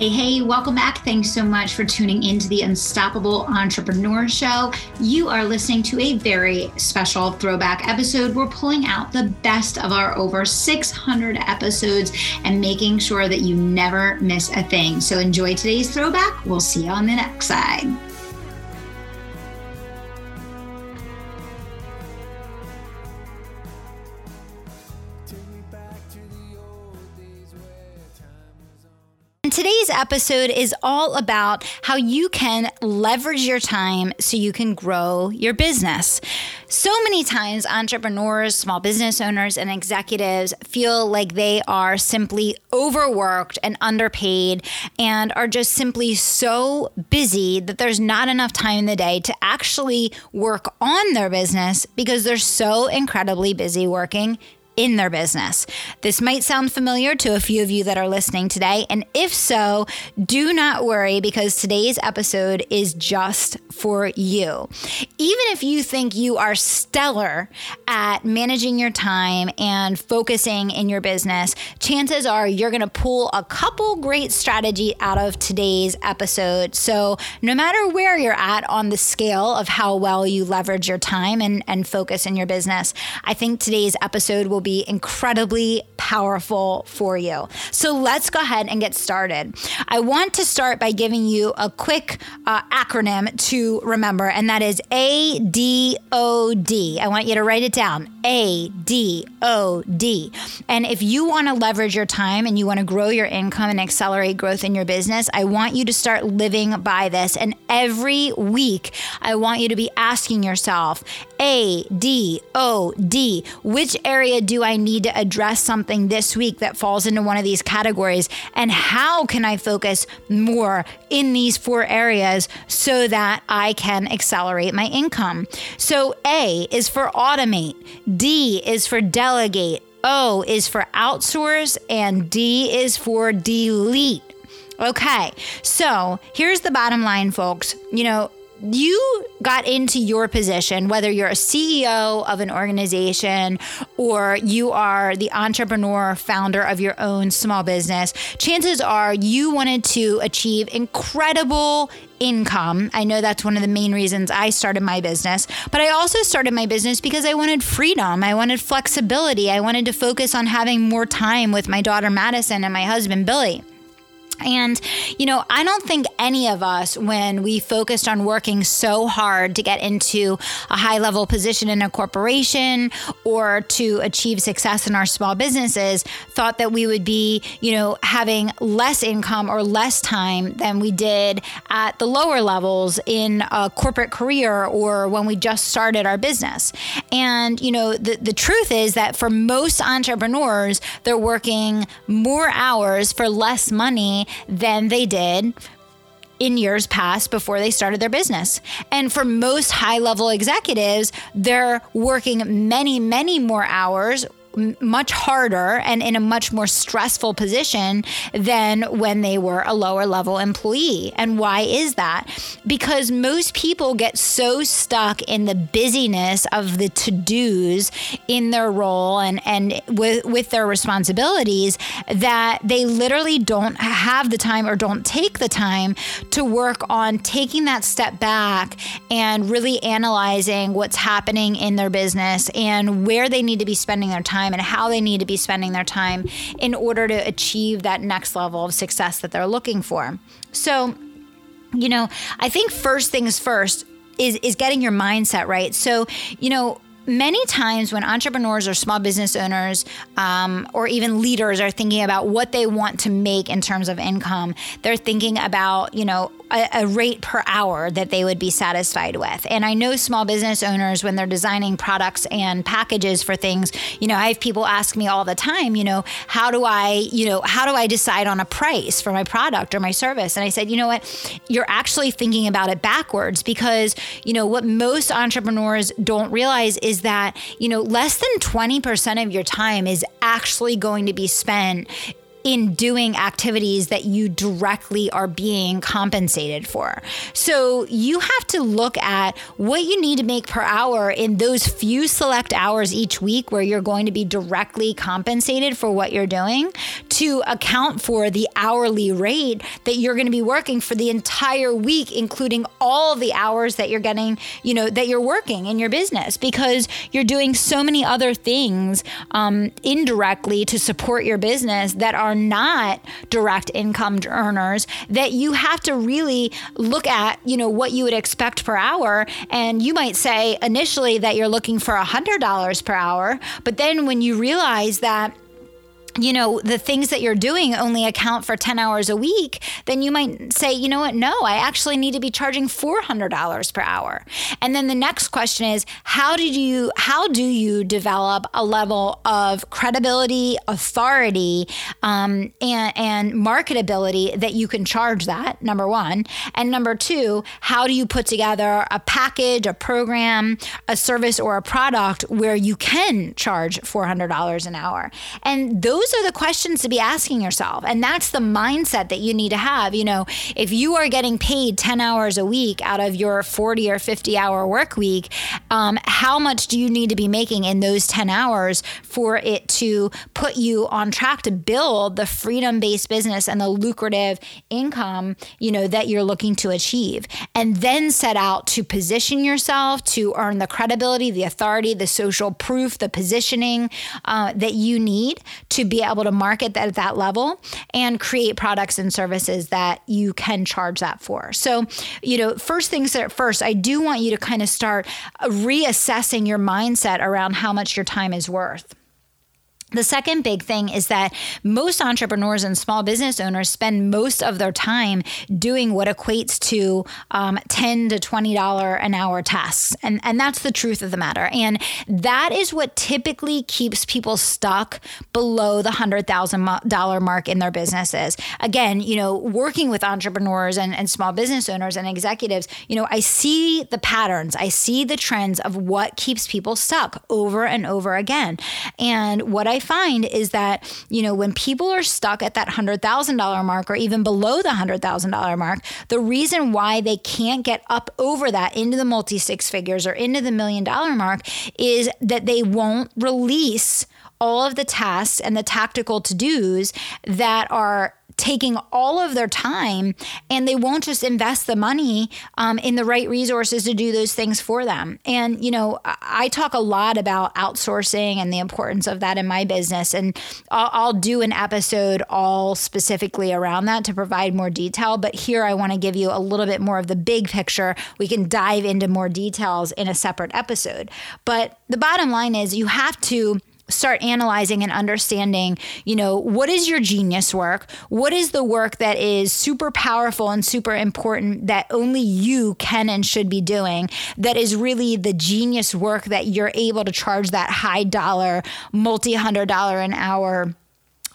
Hey, hey, welcome back. Thanks so much for tuning into the Unstoppable Entrepreneur Show. You are listening to a very special throwback episode. We're pulling out the best of our over 600 episodes and making sure that you never miss a thing. So enjoy today's throwback. We'll see you on the next side. Episode is all about how you can leverage your time so you can grow your business. So many times, entrepreneurs, small business owners, and executives feel like they are simply overworked and underpaid and are just simply so busy that there's not enough time in the day to actually work on their business because they're so incredibly busy working in their business. This might sound familiar to a few of you that are listening today. And if so, do not worry because today's episode is just for you. Even if you think you are stellar at managing your time and focusing in your business, chances are you're going to pull a couple great strategy out of today's episode. So, no matter where you're at on the scale of how well you leverage your time and, and focus in your business, I think today's episode will be incredibly powerful for you. So let's go ahead and get started. I want to start by giving you a quick uh, acronym to remember, and that is A D O D. I want you to write it down ADOD. And if you want to leverage your time and you want to grow your income and accelerate growth in your business, I want you to start living by this. And every week, I want you to be asking yourself, A, D, O, D, which area do I need to address something this week that falls into one of these categories? And how can I focus more in these four areas so that I can accelerate my income? So, A is for automate, D is for delegate, O is for outsource, and D is for delete. Okay, so here's the bottom line, folks. You know, you got into your position, whether you're a CEO of an organization or you are the entrepreneur, founder of your own small business, chances are you wanted to achieve incredible income. I know that's one of the main reasons I started my business, but I also started my business because I wanted freedom. I wanted flexibility. I wanted to focus on having more time with my daughter Madison and my husband Billy. And, you know, I don't think any of us, when we focused on working so hard to get into a high level position in a corporation or to achieve success in our small businesses, thought that we would be, you know, having less income or less time than we did at the lower levels in a corporate career or when we just started our business. And, you know, the, the truth is that for most entrepreneurs, they're working more hours for less money than they did in years past before they started their business. And for most high level executives, they're working many, many more hours much harder and in a much more stressful position than when they were a lower level employee. And why is that? Because most people get so stuck in the busyness of the to-dos in their role and and with with their responsibilities that they literally don't have the time or don't take the time to work on taking that step back and really analyzing what's happening in their business and where they need to be spending their time time and how they need to be spending their time in order to achieve that next level of success that they're looking for. So, you know, I think first things first is is getting your mindset right. So, you know, many times when entrepreneurs or small business owners um, or even leaders are thinking about what they want to make in terms of income, they're thinking about, you know, a, a, rate per hour that they would be satisfied with. And I know small business owners, when they're designing products and packages for things, you know, I have people ask me all the time, you know, how do I, you know, how do I decide on a price for my product or my service? And I said, you know what, you're actually thinking about it backwards because, you know, what most entrepreneurs don't realize is that, you know, less than 20% of your time is actually going to be spent in doing activities that you directly are being compensated for. So you have to look at what you need to make per hour in those few select hours each week where you're going to be directly compensated for what you're doing to account for the hourly rate that you're going to be working for the entire week, including all the hours that you're getting, you know, that you're working in your business because you're doing so many other things um, indirectly to support your business that are not direct income earners that you have to really look at, you know, what you would expect per hour. And you might say initially that you're looking for $100 per hour, but then when you realize that you know, the things that you're doing only account for 10 hours a week, then you might say, you know what? No, I actually need to be charging $400 per hour. And then the next question is, how did you, how do you develop a level of credibility, authority, um, and, and marketability that you can charge that? Number one. And number two, how do you put together a package, a program, a service, or a product where you can charge $400 an hour? And those those are the questions to be asking yourself. And that's the mindset that you need to have. You know, if you are getting paid 10 hours a week out of your 40 or 50 hour work week, um, how much do you need to be making in those 10 hours for it to put you on track to build the freedom based business and the lucrative income, you know, that you're looking to achieve? And then set out to position yourself to earn the credibility, the authority, the social proof, the positioning uh, that you need to be able to market that at that level and create products and services that you can charge that for. So, you know, first things at first, I do want you to kind of start reassessing your mindset around how much your time is worth. The second big thing is that most entrepreneurs and small business owners spend most of their time doing what equates to um, 10 to $20 an hour tasks. And, and that's the truth of the matter. And that is what typically keeps people stuck below the $100,000 mark in their businesses. Again, you know, working with entrepreneurs and, and small business owners and executives, you know, I see the patterns, I see the trends of what keeps people stuck over and over again. And what I find is that, you know, when people are stuck at that $100,000 mark or even below the $100,000 mark, the reason why they can't get up over that into the multi six figures or into the million dollar mark is that they won't release all of the tasks and the tactical to dos that are taking all of their time and they won't just invest the money um, in the right resources to do those things for them. And, you know, I talk a lot about outsourcing and the importance of that in my business. And I'll, I'll do an episode all specifically around that to provide more detail. But here I want to give you a little bit more of the big picture. We can dive into more details in a separate episode. But the bottom line is you have to start analyzing and understanding, you know, what is your genius work? What is the work that is super powerful and super important that only you can and should be doing that is really the genius work that you're able to charge that high dollar, multi hundred dollar an hour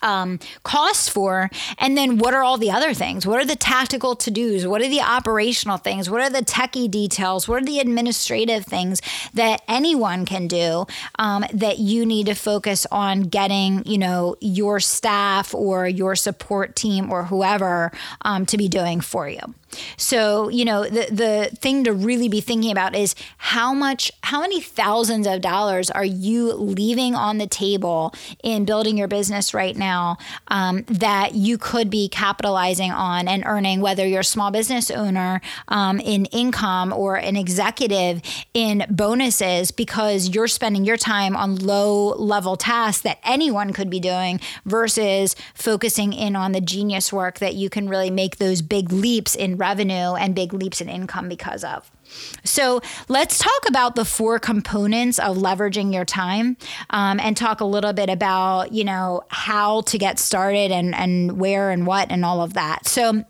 um, costs for? And then what are all the other things? What are the tactical to dos? What are the operational things? What are the techie details? What are the administrative things that anyone can do um, that you need to focus on getting, you know, your staff or your support team or whoever um, to be doing for you? So, you know, the the thing to really be thinking about is how much how many thousands of dollars are you leaving on the table in building your business right now um, that you could be capitalizing on and earning, whether you're a small business owner um, in income or an executive in bonuses because you're spending your time on low level tasks that anyone could be doing versus focusing in on the genius work that you can really make those big leaps in revenue and big leaps in income because of. So let's talk about the four components of leveraging your time um, and talk a little bit about, you know, how to get started and, and where and what and all of that. So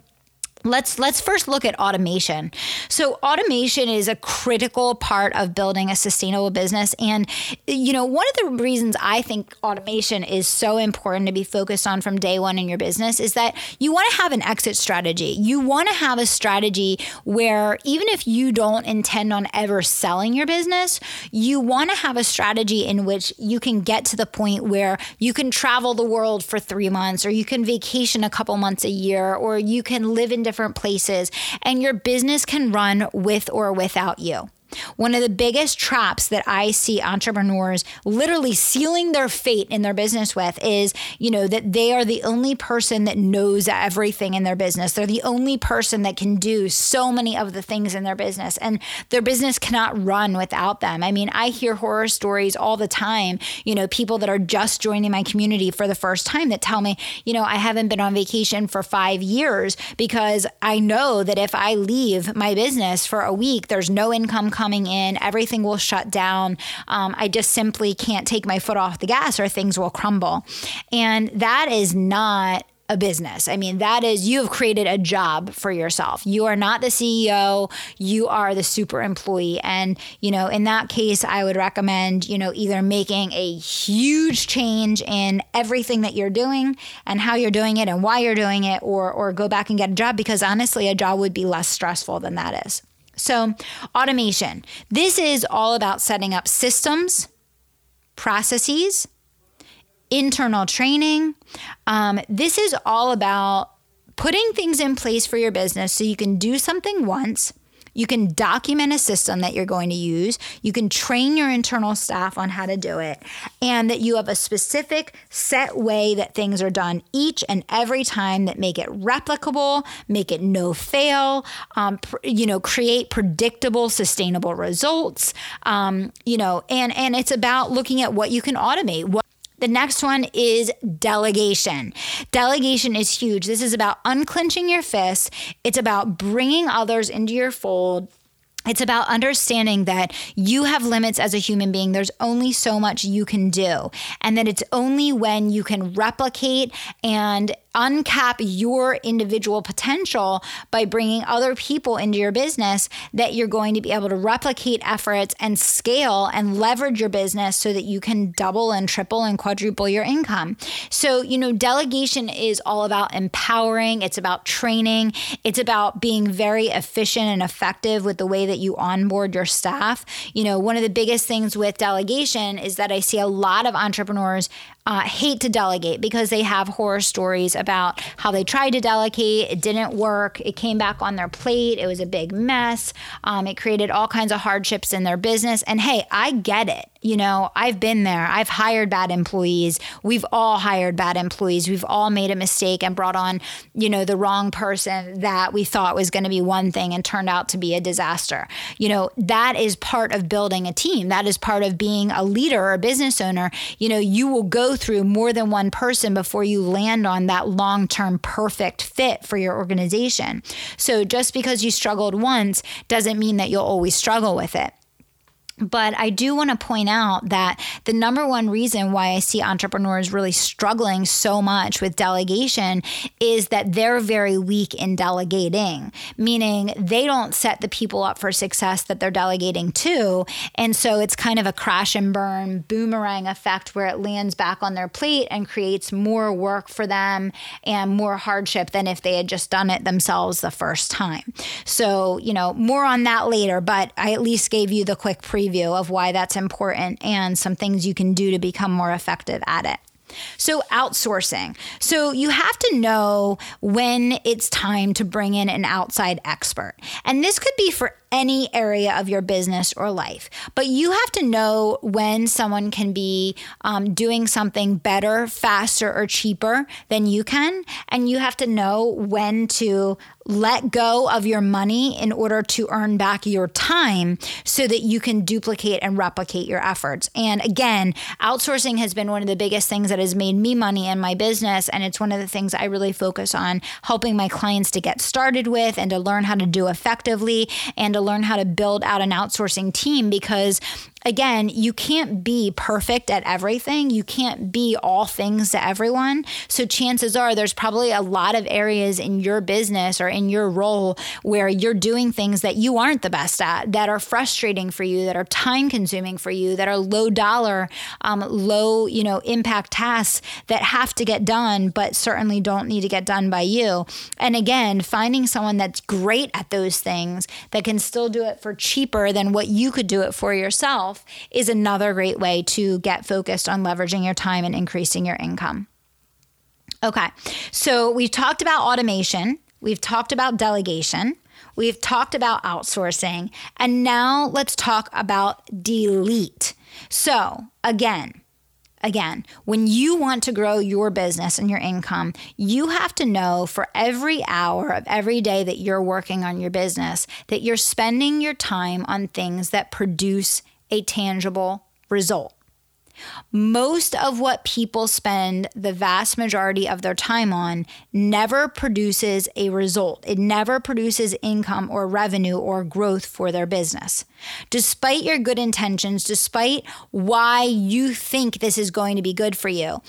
Let's let's first look at automation. So automation is a critical part of building a sustainable business and you know one of the reasons I think automation is so important to be focused on from day 1 in your business is that you want to have an exit strategy. You want to have a strategy where even if you don't intend on ever selling your business, you want to have a strategy in which you can get to the point where you can travel the world for 3 months or you can vacation a couple months a year or you can live in different different places, and your business can run with or without you. One of the biggest traps that I see entrepreneurs literally sealing their fate in their business with is, you know, that they are the only person that knows everything in their business. They're the only person that can do so many of the things in their business, and their business cannot run without them. I mean, I hear horror stories all the time, you know, people that are just joining my community for the first time that tell me, you know, I haven't been on vacation for five years because I know that if I leave my business for a week, there's no income coming in, everything will shut down. Um, I just simply can't take my foot off the gas or things will crumble. And that is not a business. I mean, that is, you have created a job for yourself. You are not the CEO, you are the super employee. And, you know, in that case, I would recommend, you know, either making a huge change in everything that you're doing and how you're doing it and why you're doing it, or, or go back and get a job because honestly, a job would be less stressful than that is. So, automation. This is all about setting up systems, processes, internal training. Um, this is all about putting things in place for your business so you can do something once you can document a system that you're going to use. You can train your internal staff on how to do it, and that you have a specific set way that things are done each and every time that make it replicable, make it no fail, um, pr- you know, create predictable, sustainable results. Um, you know, and and it's about looking at what you can automate. What the next one is delegation. Delegation is huge. This is about unclenching your fists, it's about bringing others into your fold it's about understanding that you have limits as a human being. There's only so much you can do. And that it's only when you can replicate and uncap your individual potential by bringing other people into your business that you're going to be able to replicate efforts and scale and leverage your business so that you can double and triple and quadruple your income. So, you know, delegation is all about empowering, it's about training, it's about being very efficient and effective with the way that you onboard your staff. You know, one of the biggest things with delegation is that I see a lot of entrepreneurs uh, hate to delegate because they have horror stories about how they tried to delegate, it didn't work, it came back on their plate, it was a big mess, um, it created all kinds of hardships in their business. And hey, I get it. You know, I've been there. I've hired bad employees. We've all hired bad employees. We've all made a mistake and brought on, you know, the wrong person that we thought was going to be one thing and turned out to be a disaster. You know, that is part of building a team. That is part of being a leader or a business owner. You know, you will go through more than one person before you land on that long term perfect fit for your organization. So just because you struggled once doesn't mean that you'll always struggle with it. But I do want to point out that the number one reason why I see entrepreneurs really struggling so much with delegation is that they're very weak in delegating, meaning they don't set the people up for success that they're delegating to. And so it's kind of a crash and burn boomerang effect where it lands back on their plate and creates more work for them and more hardship than if they had just done it themselves the first time. So, you know, more on that later, but I at least gave you the quick pre preview of why that's important and some things you can do to become more effective at it. So, outsourcing. So, you have to know when it's time to bring in an outside expert. And this could be for any area of your business or life. But you have to know when someone can be um, doing something better, faster, or cheaper than you can. And you have to know when to let go of your money in order to earn back your time so that you can duplicate and replicate your efforts. And again, outsourcing has been one of the biggest things that has made me money in my business. And it's one of the things I really focus on helping my clients to get started with and to learn how to do effectively and to learn how to build out an outsourcing team because again, you can't be perfect at everything. You can't be all things to everyone. So chances are there's probably a lot of areas in your business or in your role where you're doing things that you aren't the best at, that are frustrating for you, that are time consuming for you, that are low dollar, um, low, you know, impact tasks that have to get done, but certainly don't need to get done by you. And again, finding someone that's great at those things that can still do it for cheaper than what you could do it for yourself yourself is another great way to get focused on leveraging your time and increasing your income. Okay, so we've talked about automation, we've talked about delegation. We've talked about outsourcing. And now let's talk about delete. So, again, again, when you want to grow your business and your income, you have to know for every hour of every day that you're working on your business that you're spending your time on things that produce a tangible result. Most of what people spend the vast majority of their time on never produces a result. It never produces income or revenue or growth for their business. Despite your good intentions, despite why you think this is going to be good for you,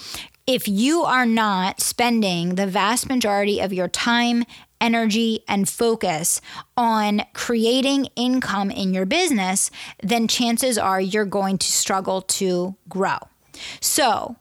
if you are not spending the vast majority of your time energy, and focus on creating income in your business, then chances are you're going to struggle to grow. So,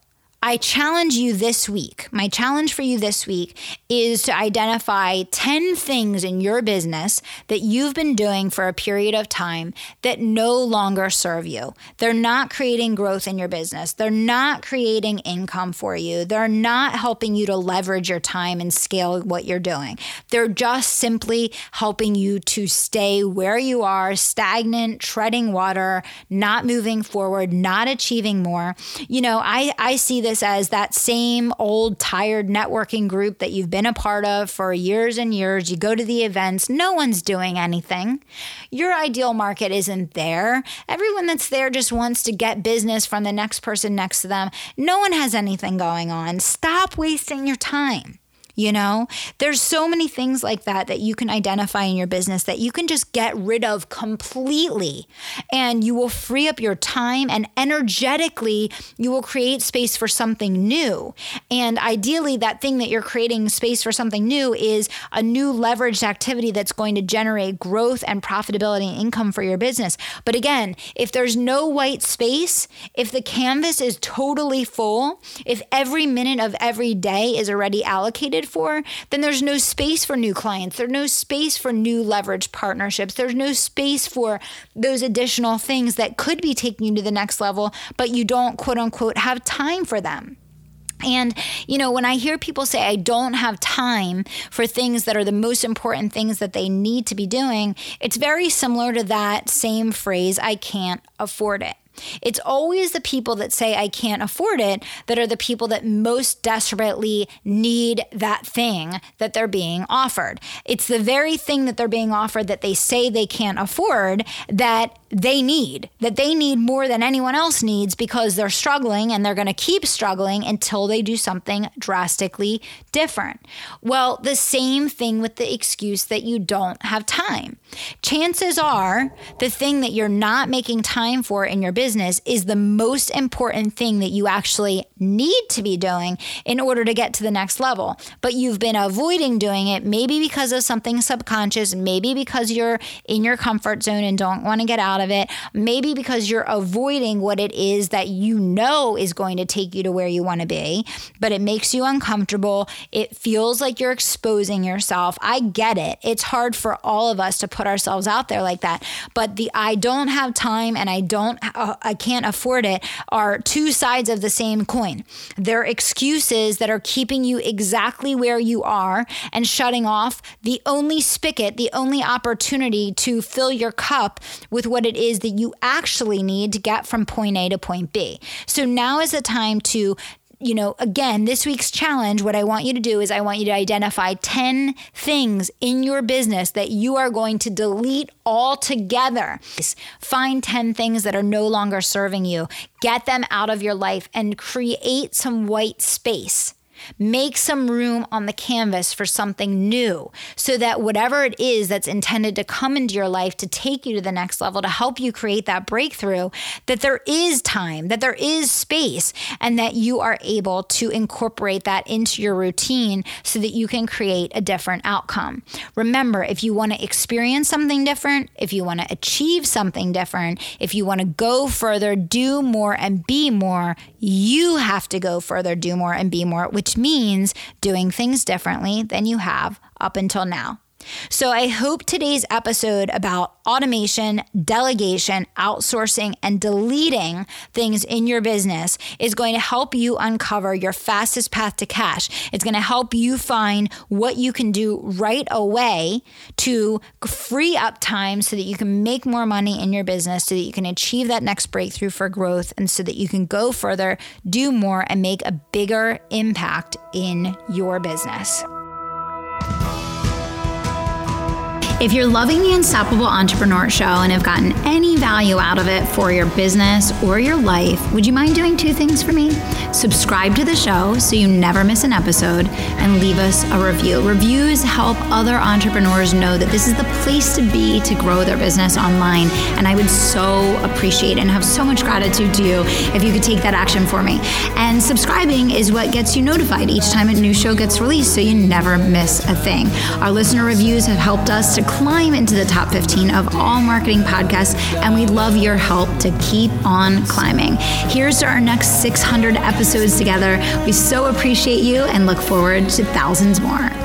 I challenge you this week. My challenge for you this week is to identify 10 things in your business that you've been doing for a period of time that no longer serve you. They're not creating growth in your business. They're not creating income for you. They're not helping you to leverage your time and scale what you're doing. They're just simply helping you to stay where you are, stagnant, treading water, not moving forward, not achieving more. You know, I, I see this this as that same old tired networking group that you've been a part of for years and years. You go to the events, no one's doing anything. Your ideal market isn't there. Everyone that's there just wants to get business from the next person next to them. No one has anything going on. Stop wasting your time. You know, there's so many things like that that you can identify in your business that you can just get rid of completely. And you will free up your time and energetically, you will create space for something new. And ideally, that thing that you're creating space for something new is a new leveraged activity that's going to generate growth and profitability and income for your business. But again, if there's no white space, if the canvas is totally full, if every minute of every day is already allocated for, then there's no space for new clients. There's no space for new leverage partnerships. There's no space for those additional things that could be taking you to the next level, but you don't quote unquote have time for them. And, you know, when I hear people say, I don't have time for things that are the most important things that they need to be doing, it's very similar to that same phrase, I can't afford it. It's always the people that say, I can't afford it, that are the people that most desperately need that thing that they're being offered. It's the very thing that they're being offered that they say they can't afford that they need, that they need more than anyone else needs because they're struggling and they're going to keep struggling until they do something drastically different. Well, the same thing with the excuse that you don't have time. Chances are the thing that you're not making time for in your business is the most important thing that you actually need to be doing in order to get to the next level. But you've been avoiding doing it, maybe because of something subconscious, maybe because you're in your comfort zone and don't want to get out of it, maybe because you're avoiding what it is that you know is going to take you to where you want to be, but it makes you uncomfortable. It feels like you're exposing yourself. I get it. It's hard for all of us to put ourselves out there like that. But the I don't have time and I don't, uh, I can't afford it are two sides of the same coin. They're excuses that are keeping you exactly where you are and shutting off the only spigot, the only opportunity to fill your cup with what it is that you actually need to get from point A to point B. So now is the time to you know, again, this week's challenge, what I want you to do is I want you to identify 10 things in your business that you are going to delete altogether. Find 10 things that are no longer serving you, get them out of your life, and create some white space Make some room on the canvas for something new so that whatever it is that's intended to come into your life to take you to the next level, to help you create that breakthrough, that there is time, that there is space, and that you are able to incorporate that into your routine so that you can create a different outcome. Remember, if you want to experience something different, if you want to achieve something different, if you want to go further, do more, and be more, you have to go further, do more, and be more, means doing things differently than you have up until now. So I hope today's episode about automation, delegation, outsourcing, and deleting things in your business is going to help you uncover your fastest path to cash. It's going to help you find what you can do right away to free up time so that you can make more money in your business, so that you can achieve that next breakthrough for growth, and so that you can go further, do more, and make a bigger impact in your business. If you're loving the Unstoppable Entrepreneur Show and have gotten any value out of it for your business or your life, would you mind doing two things for me? Subscribe to the show so you never miss an episode and leave us a review. Reviews help other entrepreneurs know that this is the place to be to grow their business online. And I would so appreciate and have so much gratitude to you if you could take that action for me. And subscribing is what gets you notified each time a new show gets released so you never miss a thing. Our listener reviews have helped us to climb into the top 15 of all marketing podcasts, and we love your help to keep on climbing. Here's to our next 600 episodes together. We so appreciate you and look forward to thousands more.